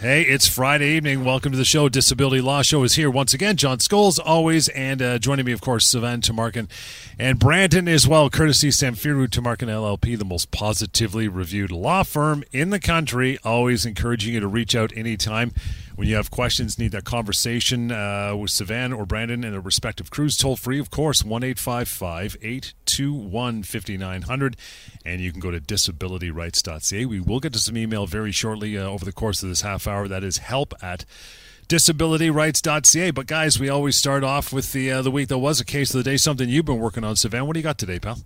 Hey, it's Friday evening. Welcome to the show. Disability Law Show is here once again. John Scholes, always, and uh, joining me, of course, Sivan Tumarkin and Brandon as well, courtesy Samfiru Tumarkin LLP, the most positively reviewed law firm in the country. Always encouraging you to reach out anytime when you have questions, need that conversation uh, with Sivan or Brandon and their respective crews. Toll free, of course, 1 821 5900. And you can go to disabilityrights.ca. We will get to some email very shortly uh, over the course of this half hour. That is help at disabilityrights.ca. But guys, we always start off with the uh, the week that was a case of the day. Something you've been working on, Sivan. What do you got today, pal?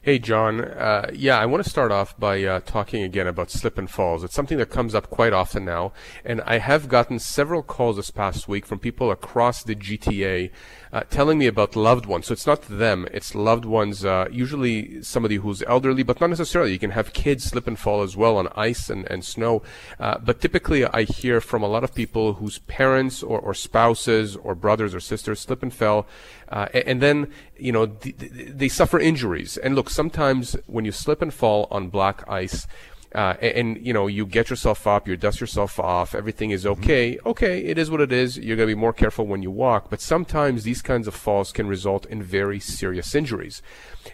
Hey, John. Uh, yeah, I want to start off by uh, talking again about slip and falls. It's something that comes up quite often now, and I have gotten several calls this past week from people across the GTA uh, telling me about loved ones. So it's not them, it's loved ones, uh, usually somebody who's elderly, but not necessarily. You can have kids slip and fall as well on ice and, and snow. Uh, but typically I hear from a lot of people whose parents or, or spouses or brothers or sisters slip and fell. Uh, and then, you know, th- they suffer injuries. And look, sometimes when you slip and fall on black ice, uh, and, and, you know you get yourself up, you dust yourself off, everything is mm-hmm. okay. Mm-hmm. Okay, it is what it is. You're going to be more careful when you walk, but sometimes these kinds of falls can result in very serious injuries.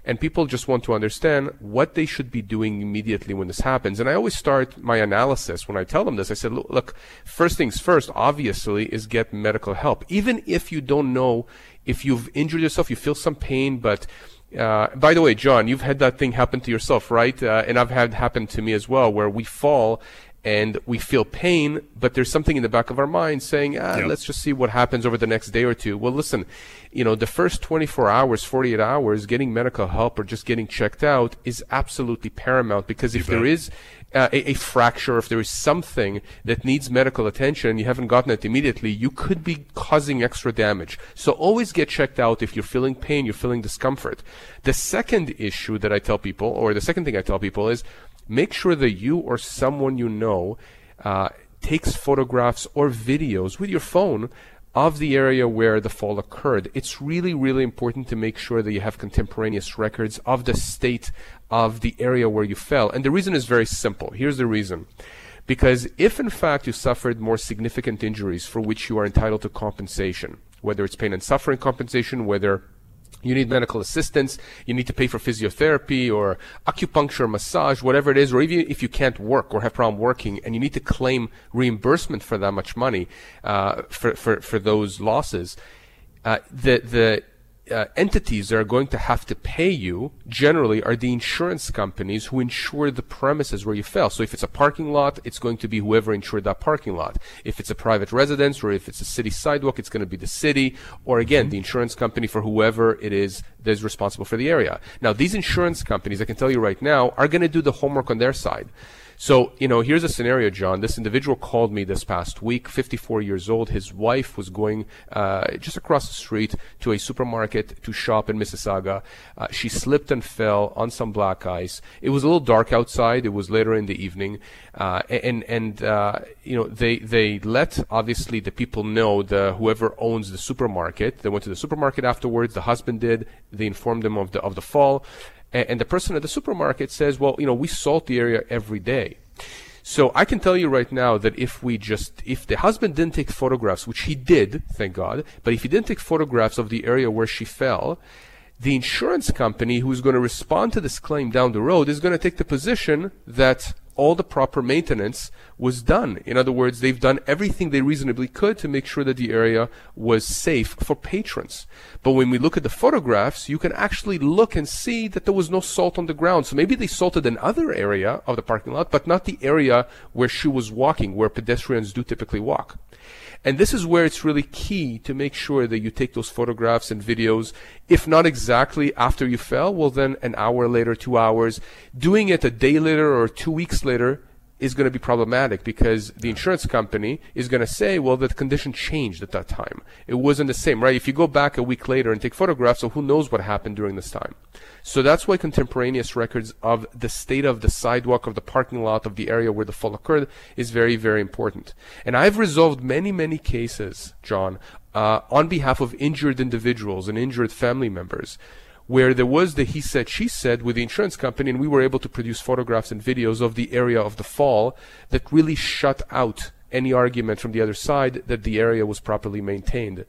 And people just want to understand what they should be doing immediately when this happens. And I always start my analysis when I tell them this. I said, look, look first things first, obviously, is get medical help. Even if you don't know if you've injured yourself, you feel some pain, but uh, by the way, John, you've had that thing happen to yourself, right? Uh, and I've had happen to me as well, where we fall and we feel pain, but there's something in the back of our mind saying, ah, yep. let's just see what happens over the next day or two. Well, listen, you know, the first 24 hours, 48 hours, getting medical help or just getting checked out is absolutely paramount because if there is uh, a, a, fracture, if there is something that needs medical attention and you haven't gotten it immediately, you could be causing extra damage. So always get checked out if you're feeling pain, you're feeling discomfort. The second issue that I tell people, or the second thing I tell people is make sure that you or someone you know uh, takes photographs or videos with your phone of the area where the fall occurred. It's really, really important to make sure that you have contemporaneous records of the state of the area where you fell. And the reason is very simple. Here's the reason. Because if in fact you suffered more significant injuries for which you are entitled to compensation, whether it's pain and suffering compensation, whether you need medical assistance, you need to pay for physiotherapy or acupuncture, massage, whatever it is, or even if you can't work or have problem working and you need to claim reimbursement for that much money uh, for, for, for those losses, uh, the, the uh, entities that are going to have to pay you generally are the insurance companies who insure the premises where you fell. So if it's a parking lot, it's going to be whoever insured that parking lot. If it's a private residence or if it's a city sidewalk, it's going to be the city or again, the insurance company for whoever it is that is responsible for the area. Now, these insurance companies, I can tell you right now, are going to do the homework on their side. So, you know, here's a scenario, John. This individual called me this past week, 54 years old. His wife was going uh, just across the street to a supermarket to shop in Mississauga. Uh, she slipped and fell on some black ice. It was a little dark outside. It was later in the evening, uh, and and uh, you know they they let obviously the people know the whoever owns the supermarket. They went to the supermarket afterwards. The husband did. They informed them of the of the fall and, and the person at the supermarket says, well, you know, we salt the area every day. So I can tell you right now that if we just, if the husband didn't take photographs, which he did, thank God, but if he didn't take photographs of the area where she fell, the insurance company who's going to respond to this claim down the road is going to take the position that all the proper maintenance was done. In other words, they've done everything they reasonably could to make sure that the area was safe for patrons. But when we look at the photographs, you can actually look and see that there was no salt on the ground. So maybe they salted another area of the parking lot, but not the area where she was walking, where pedestrians do typically walk. And this is where it's really key to make sure that you take those photographs and videos. If not exactly after you fell, well then an hour later, two hours. Doing it a day later or two weeks later is going to be problematic because the insurance company is going to say, well, the condition changed at that time. It wasn't the same, right? If you go back a week later and take photographs, so who knows what happened during this time. So that's why contemporaneous records of the state of the sidewalk, of the parking lot, of the area where the fall occurred is very, very important. And I've resolved many, many cases, John, uh, on behalf of injured individuals and injured family members where there was the he said she said with the insurance company and we were able to produce photographs and videos of the area of the fall that really shut out any argument from the other side that the area was properly maintained.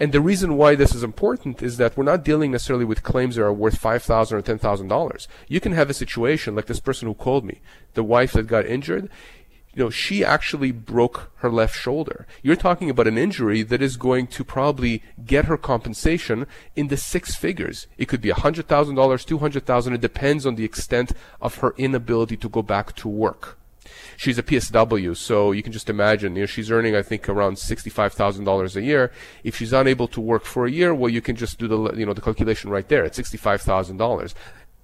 And the reason why this is important is that we're not dealing necessarily with claims that are worth five thousand or ten thousand dollars. You can have a situation like this person who called me, the wife that got injured you know, she actually broke her left shoulder. You're talking about an injury that is going to probably get her compensation in the six figures. It could be $100,000, 200,000. It depends on the extent of her inability to go back to work. She's a PSW, so you can just imagine, you know, she's earning, I think, around $65,000 a year. If she's unable to work for a year, well, you can just do the, you know, the calculation right there at $65,000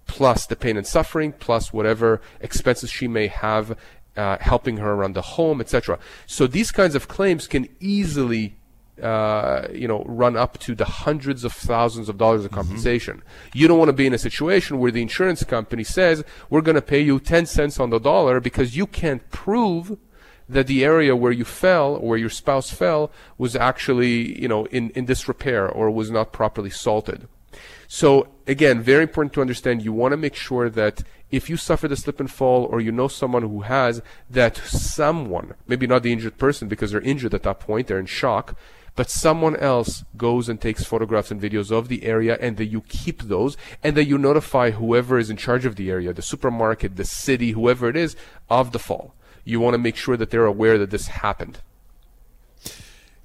plus the pain and suffering, plus whatever expenses she may have uh, helping her around the home, etc. So these kinds of claims can easily uh, you know, run up to the hundreds of thousands of dollars of mm-hmm. compensation. Mm-hmm. You don't want to be in a situation where the insurance company says, we're going to pay you 10 cents on the dollar because you can't prove that the area where you fell or where your spouse fell was actually, you know, in, in disrepair or was not properly salted. So again, very important to understand. You want to make sure that if you suffer the slip and fall or you know someone who has, that someone, maybe not the injured person because they're injured at that point, they're in shock, but someone else goes and takes photographs and videos of the area and that you keep those and that you notify whoever is in charge of the area, the supermarket, the city, whoever it is, of the fall. You want to make sure that they're aware that this happened.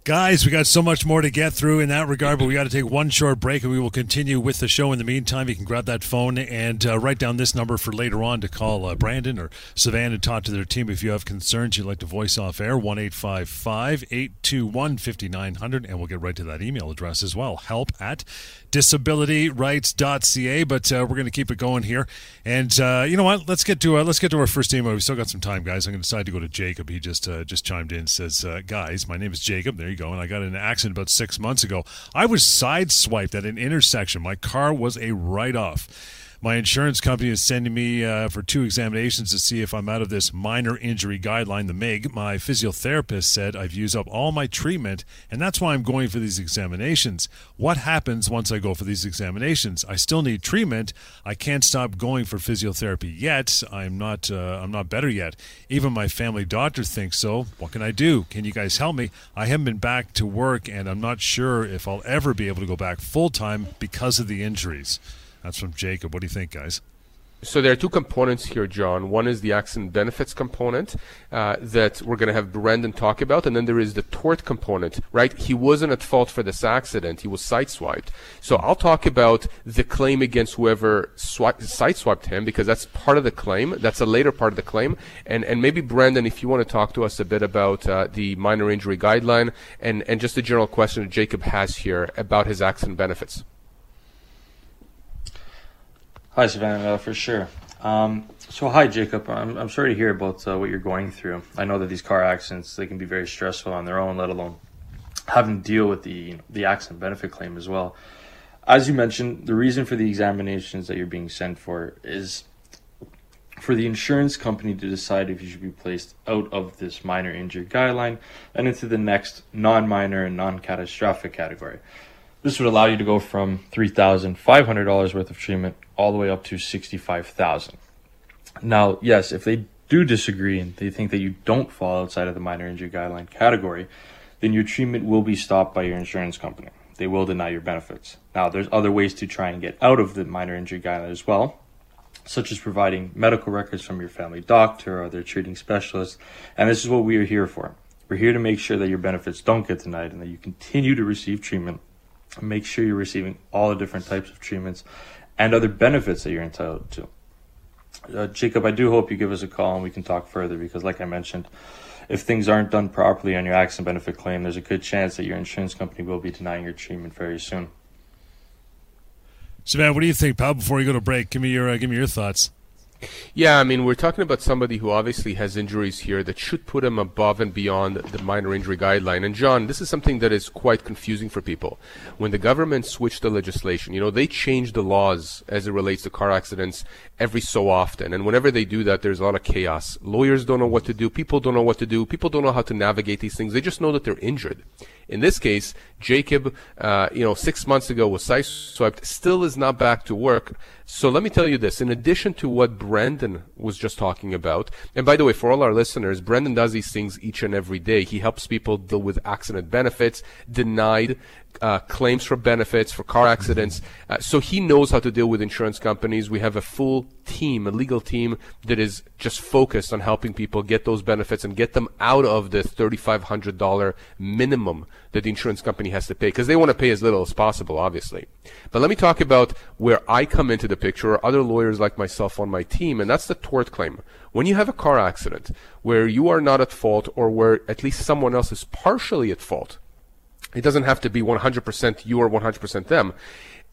Guys, we got so much more to get through in that regard, but we got to take one short break and we will continue with the show. In the meantime, you can grab that phone and uh, write down this number for later on to call uh, Brandon or Sivan and talk to their team if you have concerns you'd like to voice off air. 1 821 5900, and we'll get right to that email address as well. Help at disabilityrights.ca. But uh, we're going to keep it going here. And uh, you know what? Let's get to uh, let's get to our first email. We've still got some time, guys. I'm going to decide to go to Jacob. He just uh, just chimed in. Says, guys, my name is Jacob. There you go. And I got in an accident about six months ago. I was sideswiped at an intersection. My car was a write off. My insurance company is sending me uh, for two examinations to see if I'm out of this minor injury guideline, the MIG. My physiotherapist said I've used up all my treatment, and that's why I'm going for these examinations. What happens once I go for these examinations? I still need treatment. I can't stop going for physiotherapy yet. I'm not. Uh, I'm not better yet. Even my family doctor thinks so. What can I do? Can you guys help me? I haven't been back to work, and I'm not sure if I'll ever be able to go back full time because of the injuries. That's from Jacob. What do you think, guys? So there are two components here, John. One is the accident benefits component uh, that we're going to have Brandon talk about, and then there is the tort component, right? He wasn't at fault for this accident; he was sideswiped. So I'll talk about the claim against whoever swi- sideswiped him because that's part of the claim. That's a later part of the claim, and and maybe Brandon, if you want to talk to us a bit about uh, the minor injury guideline and and just a general question that Jacob has here about his accident benefits. Hi, Sivan, uh, for sure. Um, so, hi, Jacob. I'm, I'm sorry to hear about uh, what you're going through. I know that these car accidents they can be very stressful on their own, let alone having to deal with the you know, the accident benefit claim as well. As you mentioned, the reason for the examinations that you're being sent for is for the insurance company to decide if you should be placed out of this minor injury guideline and into the next non-minor and non-catastrophic category. This would allow you to go from $3,500 worth of treatment all the way up to 65,000. Now, yes, if they do disagree and they think that you don't fall outside of the minor injury guideline category, then your treatment will be stopped by your insurance company. They will deny your benefits. Now, there's other ways to try and get out of the minor injury guideline as well, such as providing medical records from your family doctor or their treating specialist. And this is what we are here for. We're here to make sure that your benefits don't get denied and that you continue to receive treatment Make sure you're receiving all the different types of treatments and other benefits that you're entitled to. Uh, Jacob, I do hope you give us a call and we can talk further because, like I mentioned, if things aren't done properly on your accident benefit claim, there's a good chance that your insurance company will be denying your treatment very soon. So, man, what do you think, pal? Before you go to break, give me your uh, give me your thoughts. Yeah, I mean, we're talking about somebody who obviously has injuries here that should put him above and beyond the minor injury guideline. And John, this is something that is quite confusing for people. When the government switched the legislation, you know, they change the laws as it relates to car accidents every so often. And whenever they do that, there's a lot of chaos. Lawyers don't know what to do. People don't know what to do. People don't know how to navigate these things. They just know that they're injured. In this case, Jacob, uh, you know, six months ago was sideswiped, still is not back to work. So let me tell you this. In addition to what Brandon was just talking about, and by the way, for all our listeners, Brandon does these things each and every day. He helps people deal with accident benefits, denied uh, claims for benefits for car accidents. Uh, so he knows how to deal with insurance companies. We have a full team, a legal team that is just focused on helping people get those benefits and get them out of the $3,500 minimum that the insurance company has to pay because they want to pay as little as possible, obviously. But let me talk about where I come into the picture or other lawyers like myself on my team, and that's the tort claim. When you have a car accident where you are not at fault or where at least someone else is partially at fault, it doesn't have to be 100% you or 100% them.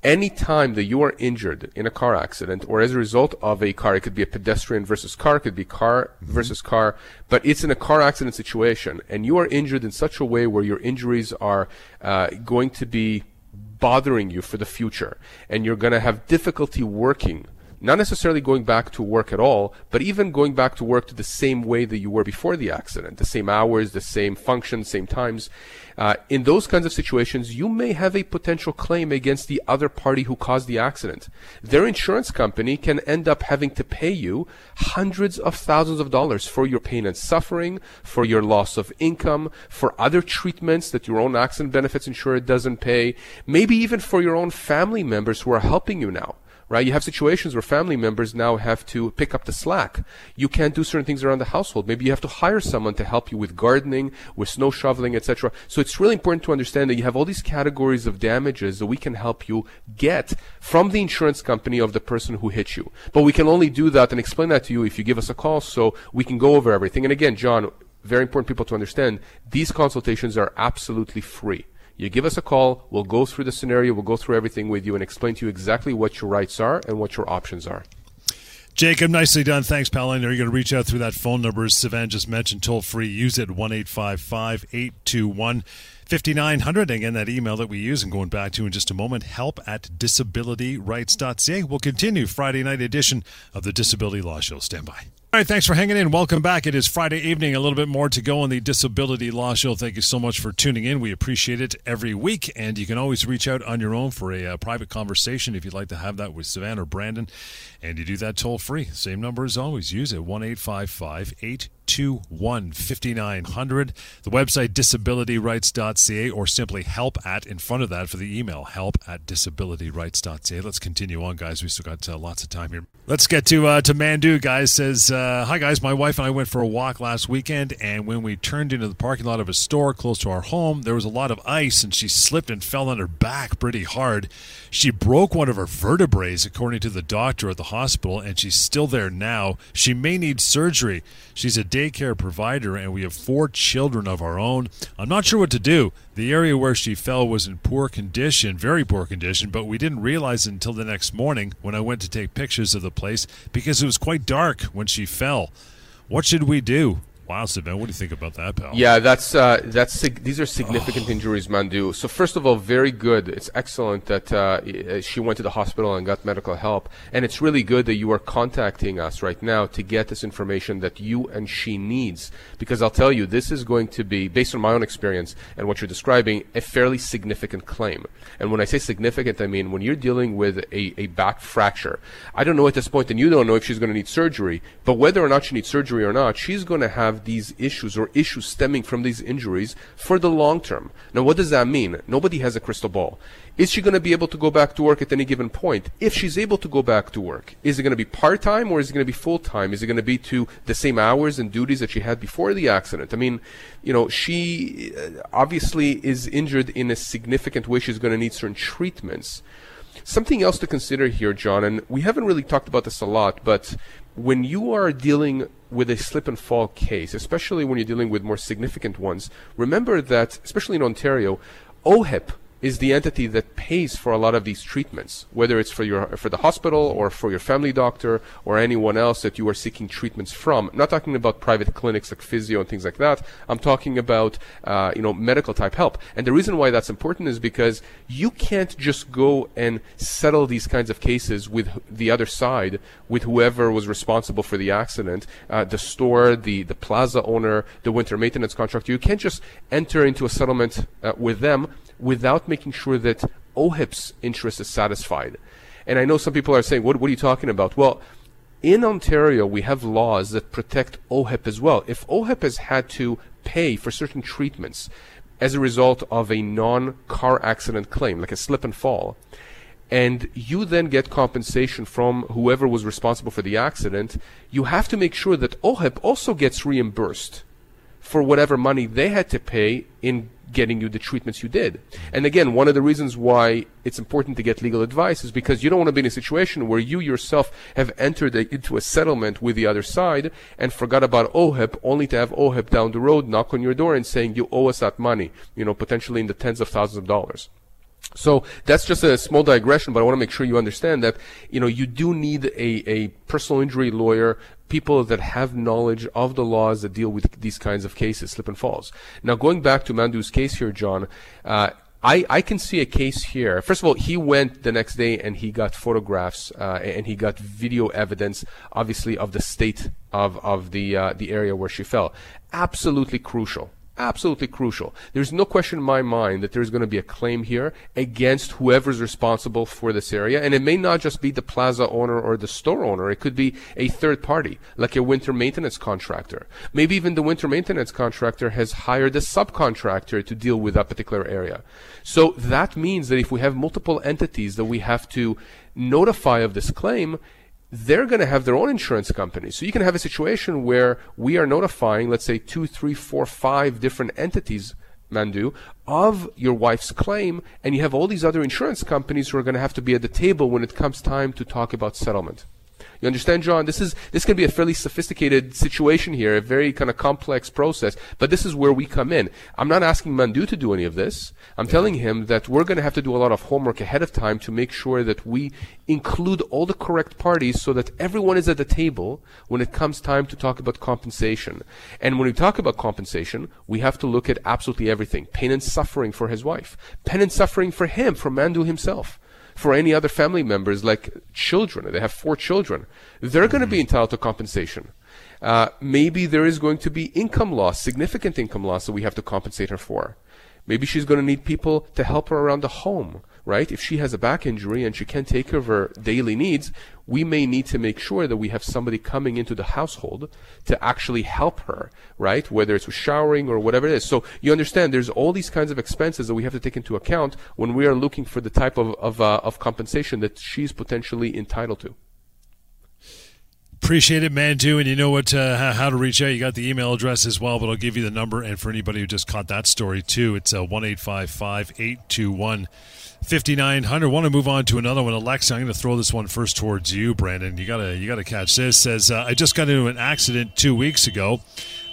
Any time that you are injured in a car accident or as a result of a car, it could be a pedestrian versus car, it could be car mm-hmm. versus car, but it's in a car accident situation and you are injured in such a way where your injuries are uh, going to be bothering you for the future and you're going to have difficulty working not necessarily going back to work at all, but even going back to work to the same way that you were before the accident, the same hours, the same functions, same times. Uh, in those kinds of situations, you may have a potential claim against the other party who caused the accident. Their insurance company can end up having to pay you hundreds of thousands of dollars for your pain and suffering, for your loss of income, for other treatments that your own accident benefits insurer doesn't pay, maybe even for your own family members who are helping you now right? You have situations where family members now have to pick up the slack. You can't do certain things around the household. Maybe you have to hire someone to help you with gardening, with snow shoveling, etc. So it's really important to understand that you have all these categories of damages that we can help you get from the insurance company of the person who hit you. But we can only do that and explain that to you if you give us a call so we can go over everything. And again, John, very important people to understand, these consultations are absolutely free. You give us a call, we'll go through the scenario, we'll go through everything with you and explain to you exactly what your rights are and what your options are. Jacob, nicely done. Thanks, pal. I know you're going to reach out through that phone number, as Sivan just mentioned, toll free. Use it 1 821 5900. Again, that email that we use and going back to in just a moment, help at disabilityrights.ca. We'll continue Friday night edition of the Disability Law Show. Stand by. All right, thanks for hanging in. Welcome back. It is Friday evening, a little bit more to go on the Disability Law Show. Thank you so much for tuning in. We appreciate it every week, and you can always reach out on your own for a uh, private conversation if you'd like to have that with Sivan or Brandon, and you do that toll free. Same number as always. Use it 1 855 821 5900. The website disabilityrights.ca or simply help at in front of that for the email help at disabilityrights.ca. Let's continue on, guys. We still got uh, lots of time here. Let's get to uh, to Mandu, guys. Says, uh, Hi, guys. My wife and I went for a walk last weekend, and when we turned into the parking lot of a store close to our home, there was a lot of ice, and she slipped and fell on her back pretty hard. She broke one of her vertebrae, according to the doctor at the hospital, and she's still there now. She may need surgery. She's a daycare provider, and we have four children of our own. I'm not sure what to do. The area where she fell was in poor condition, very poor condition, but we didn't realize until the next morning when I went to take pictures of the place because it was quite dark when she fell. What should we do? Wow, Sivan, what do you think about that, pal? Yeah, that's uh, that's these are significant oh. injuries, Mandu. So first of all, very good. It's excellent that uh, she went to the hospital and got medical help, and it's really good that you are contacting us right now to get this information that you and she needs. Because I'll tell you, this is going to be, based on my own experience and what you're describing, a fairly significant claim. And when I say significant, I mean when you're dealing with a, a back fracture. I don't know at this point, and you don't know if she's going to need surgery, but whether or not she needs surgery or not, she's going to have these issues or issues stemming from these injuries for the long term. Now, what does that mean? Nobody has a crystal ball. Is she going to be able to go back to work at any given point? If she's able to go back to work, is it going to be part time or is it going to be full time? Is it going to be to the same hours and duties that she had before the accident? I mean, you know, she uh, obviously is injured in a significant way. She's going to need certain treatments. Something else to consider here, John, and we haven't really talked about this a lot, but when you are dealing with a slip and fall case, especially when you're dealing with more significant ones, remember that, especially in Ontario, OHIP is the entity that pays for a lot of these treatments, whether it's for your for the hospital or for your family doctor or anyone else that you are seeking treatments from. I'm not talking about private clinics like physio and things like that. I'm talking about uh, you know medical type help. And the reason why that's important is because you can't just go and settle these kinds of cases with the other side, with whoever was responsible for the accident, uh, the store, the the plaza owner, the winter maintenance contractor. You can't just enter into a settlement uh, with them without making sure that OHIP's interest is satisfied. And I know some people are saying, what, what are you talking about? Well, in Ontario, we have laws that protect OHIP as well. If OHIP has had to pay for certain treatments as a result of a non-car accident claim, like a slip and fall, and you then get compensation from whoever was responsible for the accident, you have to make sure that OHIP also gets reimbursed for whatever money they had to pay in getting you the treatments you did. And again, one of the reasons why it's important to get legal advice is because you don't want to be in a situation where you yourself have entered a, into a settlement with the other side and forgot about OHIP only to have OHIP down the road knock on your door and saying you owe us that money, you know, potentially in the tens of thousands of dollars. So that's just a small digression, but I want to make sure you understand that, you know, you do need a, a personal injury lawyer, people that have knowledge of the laws that deal with these kinds of cases, slip and falls. Now, going back to Mandu's case here, John, uh, I, I can see a case here. First of all, he went the next day and he got photographs uh, and he got video evidence, obviously, of the state of, of the, uh, the area where she fell. Absolutely crucial absolutely crucial. There's no question in my mind that there's going to be a claim here against whoever's responsible for this area. And it may not just be the plaza owner or the store owner. It could be a third party, like a winter maintenance contractor. Maybe even the winter maintenance contractor has hired a subcontractor to deal with that particular area. So that means that if we have multiple entities that we have to notify of this claim, they're going to have their own insurance company. So you can have a situation where we are notifying, let's say, two, three, four, five different entities, Mandu, of your wife's claim, and you have all these other insurance companies who are going to have to be at the table when it comes time to talk about settlement. You understand, John? This is this can be a fairly sophisticated situation here, a very kind of complex process. But this is where we come in. I'm not asking Mandu to do any of this. I'm yeah. telling him that we're going to have to do a lot of homework ahead of time to make sure that we include all the correct parties so that everyone is at the table when it comes time to talk about compensation. And when we talk about compensation, we have to look at absolutely everything: pain and suffering for his wife, pain and suffering for him, for Mandu himself for any other family members, like children. They have four children. They're going to be entitled to compensation. Uh, maybe there is going to be income loss, significant income loss that we have to compensate her for. Maybe she's going to need people to help her around the home right? If she has a back injury and she can't take care of her daily needs, we may need to make sure that we have somebody coming into the household to actually help her, right? Whether it's with showering or whatever it is. So you understand there's all these kinds of expenses that we have to take into account when we are looking for the type of, of, uh, of compensation that she's potentially entitled to. Appreciate it, man, too. And you know what? Uh, how to reach out. You got the email address as well, but I'll give you the number. And for anybody who just caught that story too, it's uh, one eight five five eight two one 5900 want to move on to another one alexa i'm going to throw this one first towards you brandon you gotta you gotta catch this says uh, i just got into an accident two weeks ago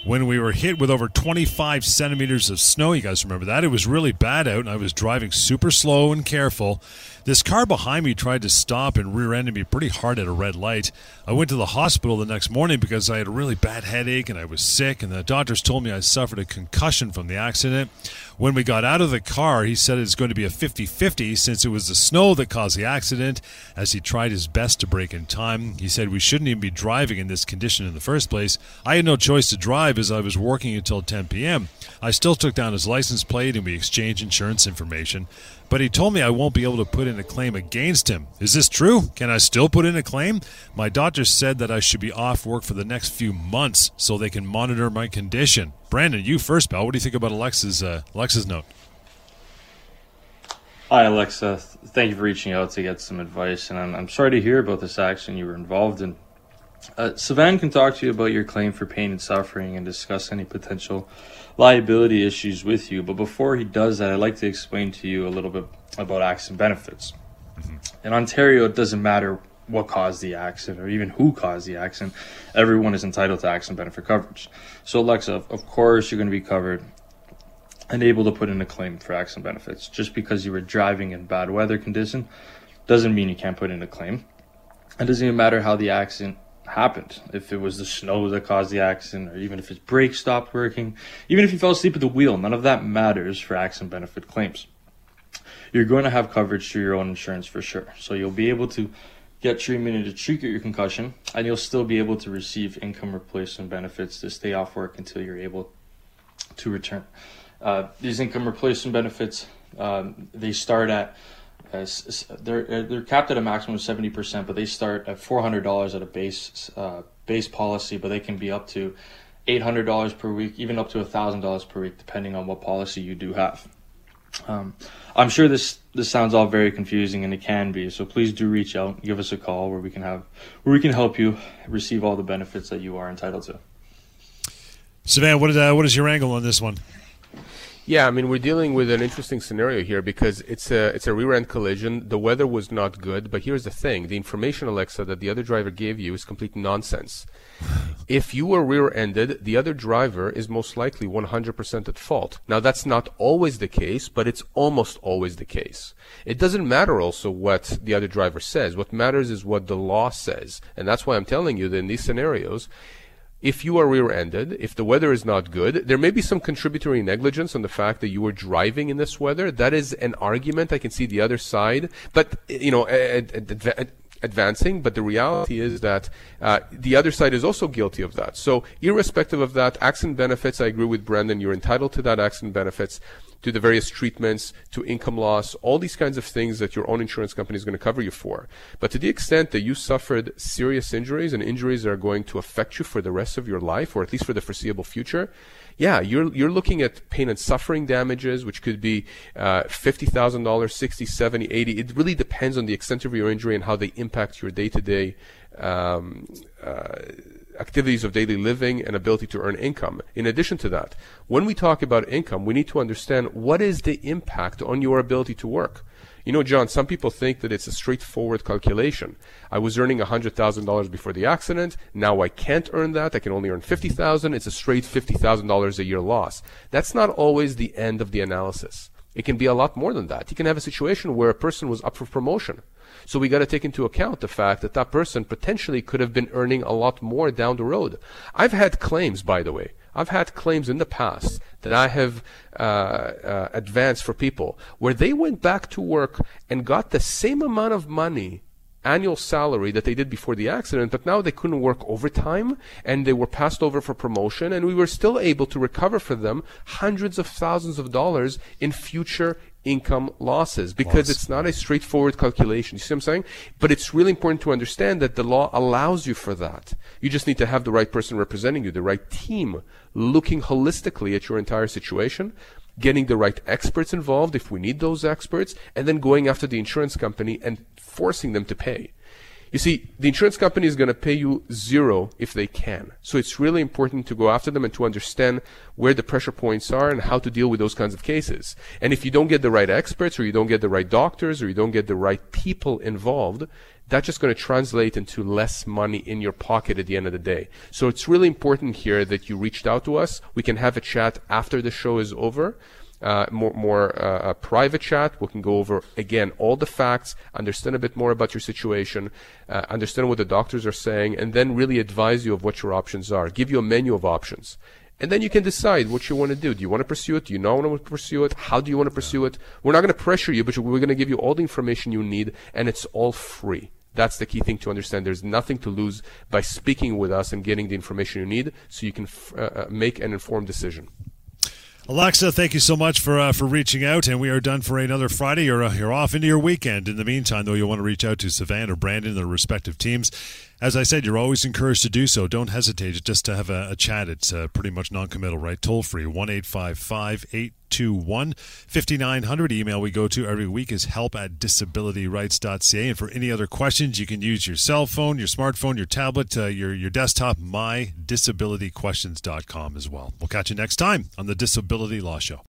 when we were hit with over 25 centimeters of snow you guys remember that it was really bad out and i was driving super slow and careful this car behind me tried to stop and rear ended me pretty hard at a red light. I went to the hospital the next morning because I had a really bad headache and I was sick, and the doctors told me I suffered a concussion from the accident. When we got out of the car, he said it's going to be a 50 50 since it was the snow that caused the accident, as he tried his best to brake in time. He said we shouldn't even be driving in this condition in the first place. I had no choice to drive as I was working until 10 p.m. I still took down his license plate and we exchanged insurance information but he told me I won't be able to put in a claim against him. Is this true? Can I still put in a claim? My doctor said that I should be off work for the next few months so they can monitor my condition. Brandon, you first, pal. What do you think about Alexa's uh, Alexa's note? Hi, Alexa. Thank you for reaching out to get some advice, and I'm, I'm sorry to hear about this accident you were involved in. Uh, Sivan can talk to you about your claim for pain and suffering and discuss any potential liability issues with you. But before he does that, I'd like to explain to you a little bit about accident benefits. Mm-hmm. In Ontario, it doesn't matter what caused the accident or even who caused the accident. Everyone is entitled to accident benefit coverage. So, Alexa, of course, you're going to be covered and able to put in a claim for accident benefits. Just because you were driving in bad weather condition doesn't mean you can't put in a claim. It doesn't even matter how the accident happened. If it was the snow that caused the accident, or even if his brakes stopped working, even if you fell asleep at the wheel, none of that matters for accident benefit claims. You're going to have coverage through your own insurance for sure. So you'll be able to get treatment to treat your concussion, and you'll still be able to receive income replacement benefits to stay off work until you're able to return. Uh, these income replacement benefits, um, they start at uh, they're uh, they're capped at a maximum of seventy percent, but they start at four hundred dollars at a base uh, base policy, but they can be up to eight hundred dollars per week, even up to thousand dollars per week, depending on what policy you do have. Um, I'm sure this this sounds all very confusing, and it can be. So please do reach out, give us a call, where we can have where we can help you receive all the benefits that you are entitled to. Sivan, what is uh, what is your angle on this one? Yeah, I mean we're dealing with an interesting scenario here because it's a it's a rear end collision. The weather was not good, but here's the thing: the information, Alexa, that the other driver gave you is complete nonsense. if you were rear ended, the other driver is most likely 100% at fault. Now that's not always the case, but it's almost always the case. It doesn't matter also what the other driver says. What matters is what the law says, and that's why I'm telling you that in these scenarios if you are rear-ended, if the weather is not good, there may be some contributory negligence on the fact that you were driving in this weather. That is an argument. I can see the other side, but you know, advancing. But the reality is that uh, the other side is also guilty of that. So, irrespective of that, accident benefits. I agree with Brandon. You're entitled to that accident benefits to the various treatments, to income loss, all these kinds of things that your own insurance company is going to cover you for. But to the extent that you suffered serious injuries and injuries that are going to affect you for the rest of your life, or at least for the foreseeable future, yeah, you're you're looking at pain and suffering damages, which could be uh, fifty thousand dollars, sixty, seventy, eighty. It really depends on the extent of your injury and how they impact your day-to-day. Um, uh, activities of daily living and ability to earn income. In addition to that, when we talk about income, we need to understand what is the impact on your ability to work. You know, John, some people think that it's a straightforward calculation. I was earning $100,000 before the accident. Now I can't earn that. I can only earn 50,000. It's a straight $50,000 a year loss. That's not always the end of the analysis. It can be a lot more than that. You can have a situation where a person was up for promotion so we got to take into account the fact that that person potentially could have been earning a lot more down the road. I've had claims, by the way. I've had claims in the past that I have uh, uh, advanced for people where they went back to work and got the same amount of money annual salary that they did before the accident, but now they couldn't work overtime and they were passed over for promotion, and we were still able to recover for them hundreds of thousands of dollars in future income losses because Loss. it's not a straightforward calculation. You see what I'm saying? But it's really important to understand that the law allows you for that. You just need to have the right person representing you, the right team looking holistically at your entire situation, getting the right experts involved if we need those experts, and then going after the insurance company and forcing them to pay. You see, the insurance company is going to pay you zero if they can. So it's really important to go after them and to understand where the pressure points are and how to deal with those kinds of cases. And if you don't get the right experts or you don't get the right doctors or you don't get the right people involved, that's just going to translate into less money in your pocket at the end of the day. So it's really important here that you reached out to us. We can have a chat after the show is over uh, more, more uh, private chat. We can go over again all the facts, understand a bit more about your situation, uh, understand what the doctors are saying, and then really advise you of what your options are. Give you a menu of options. And then you can decide what you want to do. Do you want to pursue it? Do you not want to pursue it? How do you want to pursue it? We're not going to pressure you, but we're going to give you all the information you need, and it's all free. That's the key thing to understand. There's nothing to lose by speaking with us and getting the information you need so you can f- uh, uh make an informed decision. Alexa, thank you so much for uh, for reaching out, and we are done for another Friday. You're uh, you're off into your weekend. In the meantime, though, you'll want to reach out to Sivan or Brandon, their respective teams. As I said, you're always encouraged to do so. Don't hesitate just to have a, a chat. It's uh, pretty much non-committal, right? Toll free one eight five five eight two one fifty nine hundred. Email we go to every week is help at disabilityrights.ca. And for any other questions, you can use your cell phone, your smartphone, your tablet, uh, your your desktop, mydisabilityquestions.com as well. We'll catch you next time on the Disability Law Show.